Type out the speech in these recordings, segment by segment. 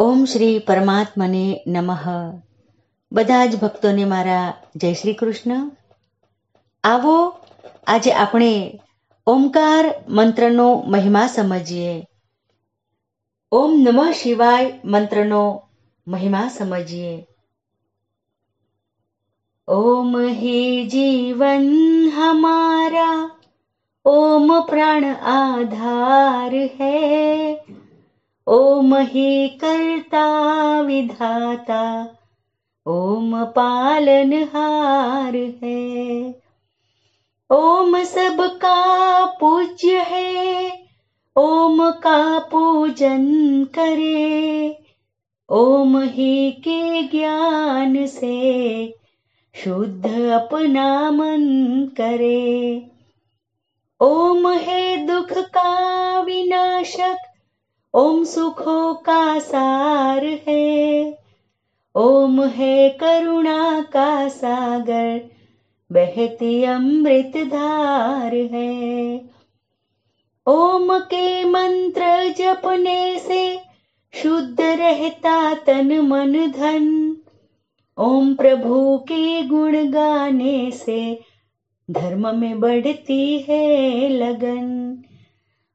ઓમ શ્રી પરમાત્મને નમઃ. બધા જ ભક્તોને મારા જય શ્રી કૃષ્ણ. આવો, આજે આપણે ઓમકાર મંત્રનો મહિમા સમજીએ. ઓમ નમઃ શિવાય મંત્રનો મહિમા સમજીએ. ઓમ હે જીવન હમારા, ઓમ પ્રાણ આધાર હૈ. ओम ही करता विधाता, ओम पालनहार है। ओम सबका पूज्य है, ओम का पूजन करे। ओम ही के ज्ञान से शुद्ध अपना मन करे। ओम है दुख का विनाशक ओम सुखों का सार है। ओम है करुणा का सागर, बहती अमृत धार है। ओम के मंत्र जपने से शुद्ध रहता तन मन धन। ओम प्रभु के गुण गाने से धर्म में बढ़ती है लगन।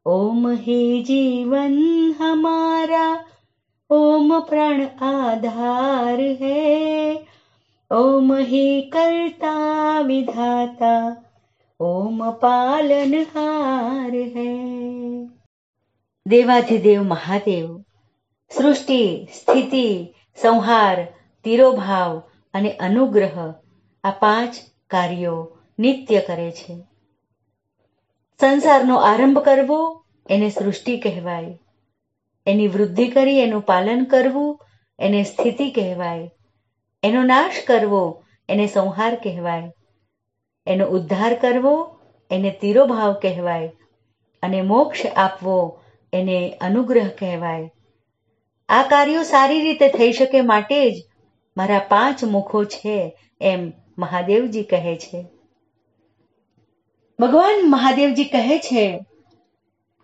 ओम ही जीवन हमारा ओम प्राण आधार है ओम ही करता विधाता ओम पालनहार है देवाधिदेव महादेव सृष्टि स्थिति संहार તિરોભાવ અને અનુગ્રહ આ પાંચ કાર્યો નિત્ય કરે છે સંસારનો આરંભ કરવો એને સૃષ્ટિ કહેવાય. એની વૃદ્ધિ કરી એનું પાલન કરવું એને સ્થિતિ કહેવાય. એનો નાશ કરવો એને સંહાર કહેવાય. એનો ઉદ્ધાર કરવો એને તિરોભાવ કહેવાય અને મોક્ષ આપવો એને અનુગ્રહ કહેવાય. આ કાર્યો સારી રીતે થઈ શકે માટે જ મારા પાંચ મુખો છે, એમ મહાદેવજી કહે છે. ભગવાન મહાદેવજી કહે છે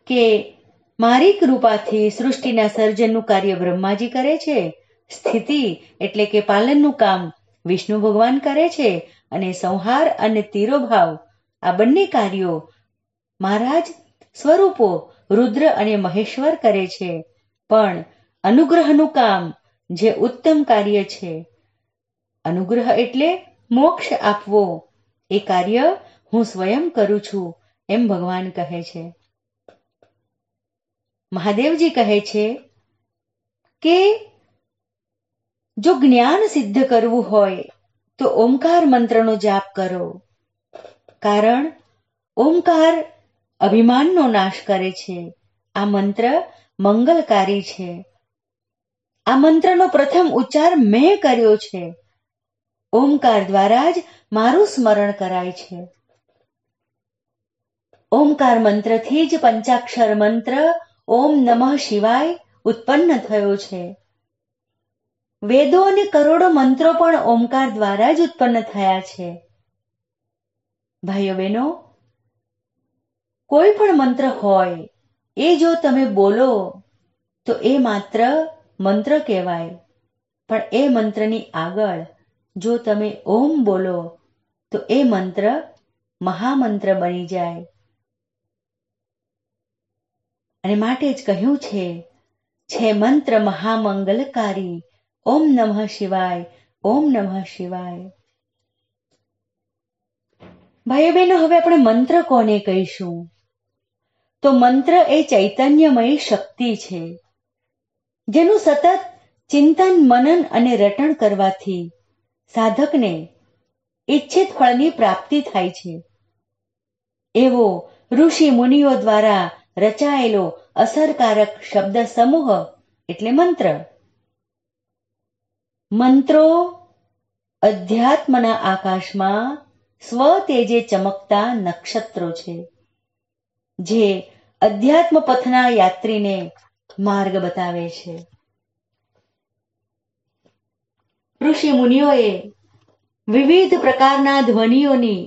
કે મારી કૃપાથી સૃષ્ટિના સર્જનનું કાર્ય બ્રહ્માજી કરે છે. સ્થિતિ એટલે કે પાલનનું કામ વિષ્ણુ ભગવાન કરે છે અને સંહાર અને તિરોભાવ, આ બંને કાર્યો મહારાજ સ્વરૂપો રુદ્ર અને મહેશ્વર કરે છે. પણ અનુગ્રહનું કામ જે ઉત્તમ કાર્ય છે. અનુગ્રહ એટલે મોક્ષ આપવો. એ કાર્ય હું સ્વયં કરું છું, એમ ભગવાન કહે છે. મહાદેવજી કહે છે કે, જો જ્ઞાન સિદ્ધ કરવું હોય, તો ઓમકાર મંત્રનો જાપ કરો. કારણ, ઓમકાર અભિમાનનો નાશ કરે છે. આ મંત્ર મંગલકારી છે. આ મંત્રનો પ્રથમ ઉચ્ચાર મેં કર્યો છે. ઓમકાર દ્વારા જ મારું સ્મરણ કરાય છે. ઓમકાર મંત્રથી જ પંચાક્ષર મંત્ર ઓમ નમઃ શિવાય ઉત્પન્ન થયો છે. વેદો અને કરોડો મંત્રો પણ ઓમકાર દ્વારા જ ઉત્પન્ન થયા છે. ભાઈઓ બહેનો, કોઈ પણ મંત્ર હોય, એ જો તમે બોલો, તો એ માત્ર મંત્ર કહેવાય. પણ એ મંત્રની આગળ જો તમે ઓમ બોલો, તો એ મંત્ર મહામંત્ર બની જાય. અને માટે જ કહ્યું છે છે મંત્ર મહામંગલકારી, ઓમ નમઃ શિવાય, ઓમ નમઃ શિવાય. ભાઈઓ બહેનો હવે આપણે મંત્ર કોને કહીશું? તો મંત્ર એ ચૈતન્યમય શક્તિ છે, જેનું સતત ચિંતન, મનન અને રટણ કરવાથી સાધકને ઈચ્છિત ફળની પ્રાપ્તિ થાય છે. એવો ઋષિ મુનિઓ દ્વારા રચાયેલો અસરકારક શબ્દ સમૂહ એટલે મંત્ર. મંત્રો અધ્યાત્મના આકાશમાં સ્વ તેજે ચમકતા નક્ષત્રો છે, જે અધ્યાત્મ પથના યાત્રીને માર્ગ બતાવે છે. ઋષિ મુનિઓએ વિવિધ પ્રકારના ધ્વનિઓની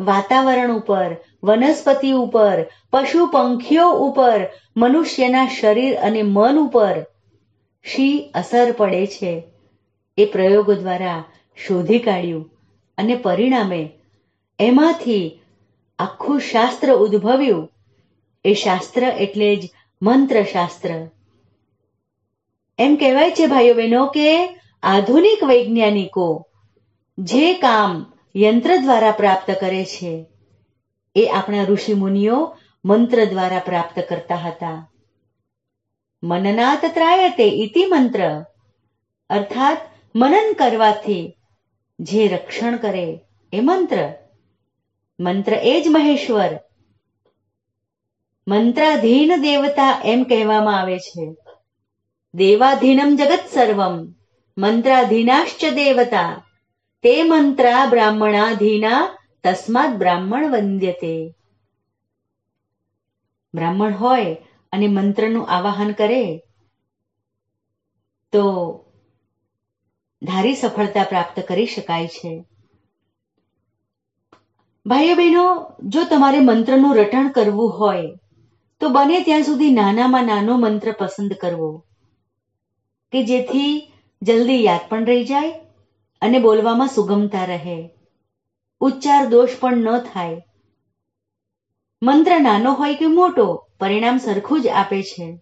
વાતાવરણ ઉપર, વનસ્પતિ ઉપર, પશુ પંખીઓ ઉપર, મનુષ્યના શરીર અને મન ઉપર શી અસર પડે છે? એ પ્રયોગો દ્વારા શોધી કાઢ્યું અને પરિણામે એમાંથી આખું શાસ્ત્ર ઉદ્ભવ્યું. એ શાસ્ત્ર એટલે જ મંત્ર શાસ્ત્ર એમ કહેવાય છે, ભાઈઓ બહેનો, કે આધુનિક વૈજ્ઞાનિકો જે કામ યંત્ર દ્વારા પ્રાપ્ત કરે છે. એ આપણા ઋષિ મુનિઓ મંત્ર દ્વારા પ્રાપ્ત કરતા હતા. મનનાત ત્રાયતે ઇતિ મંત્ર, અર્થાત મનન કરવાથી જે રક્ષણ કરે એ મંત્ર. મંત્ર એ જ મહેશ્વર. મંત્રાધીન દેવતા એમ કહેવામાં આવે છે. દેવાધીનમ જગત સર્વમ, મંત્રાધીનાશ્ચ દેવતા. તે મંત્રા બ્રાહ્મણાધીના તસ્માત બ્રાહ્મણ વંદ્યતે. બ્રાહ્મણ હોય અને મંત્રનું આવાહન કરે, તો ધારી સફળતા પ્રાપ્ત કરી શકાય છે. ભાઈઓ બહેનો, જો તમારે મંત્રનું રટણ કરવું હોય, તો બને ત્યાં સુધી નાનામાં નાનો મંત્ર પસંદ કરવો, કે જેથી જલ્દી યાદ પણ રહી જાય અને બોલવામાં સુગમતા રહે. ઉચ્ચાર દોષ પણ ન થાય. મંત્ર નાનો હોય કે મોટો, પરિણામ સરખું જ આપે છે.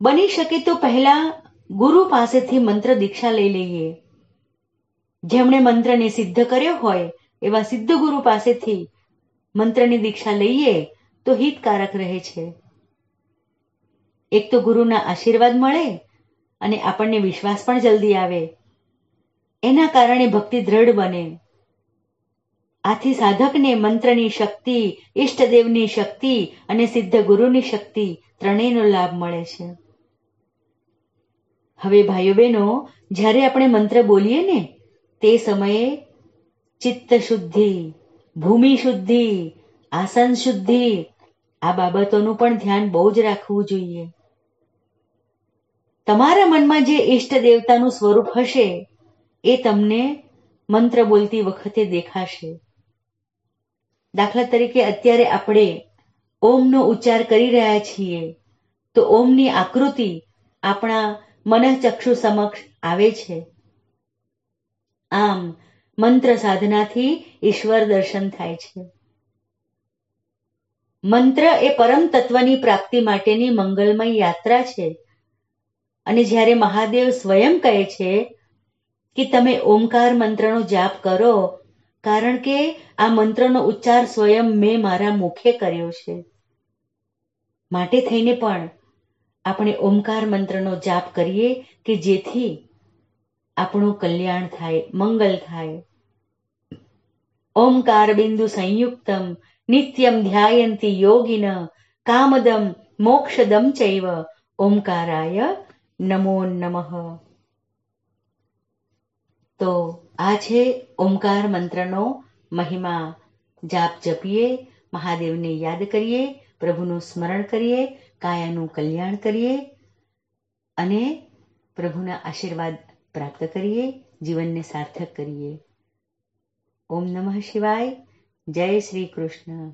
બની શકે તો પહેલા ગુરુ પાસેથી મંત્ર દીક્ષા લઈ લઈએ. જેમણે મંત્રને સિદ્ધ કર્યો હોય, એવા સિદ્ધ ગુરુ પાસેથી મંત્રની દીક્ષા લઈએ તો હિતકારક રહે છે. એક તો ગુરુના આશીર્વાદ મળે અને આપણને વિશ્વાસ પણ જલ્દી આવે. એના કારણે ભક્તિ દ્રઢ બને. આથી સાધકને મંત્રની શક્તિ, ઈષ્ટદેવની શક્તિ અને સિદ્ધ ગુરુની શક્તિ ત્રણેયનો લાભ મળે છે. હવે ભાઈઓ બહેનો જ્યારે આપણે મંત્ર બોલીએ ને, તે સમયે ચિત્ત શુદ્ધિ, ભૂમિ શુદ્ધિ, આસન શુદ્ધિ, આ બાબતોનું પણ ધ્યાન બહુ જ રાખવું જોઈએ. તમારા મનમાં જે ઈષ્ટ દેવતાનું સ્વરૂપ હશે, એ તમને મંત્ર બોલતી વખતે દેખાશે. દાખલા તરીકે અત્યારે આપણે ઓમનો ઉચ્ચાર કરી રહ્યા છીએ, તો ઓમની આકૃતિ આપણા મનચક્ષુ સમક્ષ આવે છે. આમ, મંત્ર સાધનાથી ઈશ્વર દર્શન થાય છે. મંત્ર એ પરમ તત્વની પ્રાપ્તિ માટેની મંગલમય યાત્રા છે. અને જ્યારે મહાદેવ સ્વયં કહે છે કે તમે ઓમકાર મંત્રનો જાપ કરો, કારણ કે આ મંત્રનો ઉચ્ચાર સ્વયં મેં મારા મુખે કર્યો છે. માટે થઈને પણ આપણે ઓમકાર મંત્રનો જાપ કરીએ કે જેથી આપણું કલ્યાણ થાય, મંગલ થાય. ઓમકાર બિંદુ સંયુક્તમ, નિત્યમ ધ્યાયંતી યોગિન, કામદમ મોક્ષદમ ચૈવ, ઓમકારાય નમો નમઃ. તો આ ઓમકાર મંત્રનો મહિમા. જાપ જપીએ, મહાદેવને યાદ કરીએ, પ્રભુનું સ્મરણ કરીએ, કાયાનું કલ્યાણ કરીએ અને પ્રભુના આશીર્વાદ પ્રાપ્ત કરીએ, જીવનને સાર્થક કરીએ. ઓમ નમઃ શિવાય. જય શ્રી કૃષ્ણ.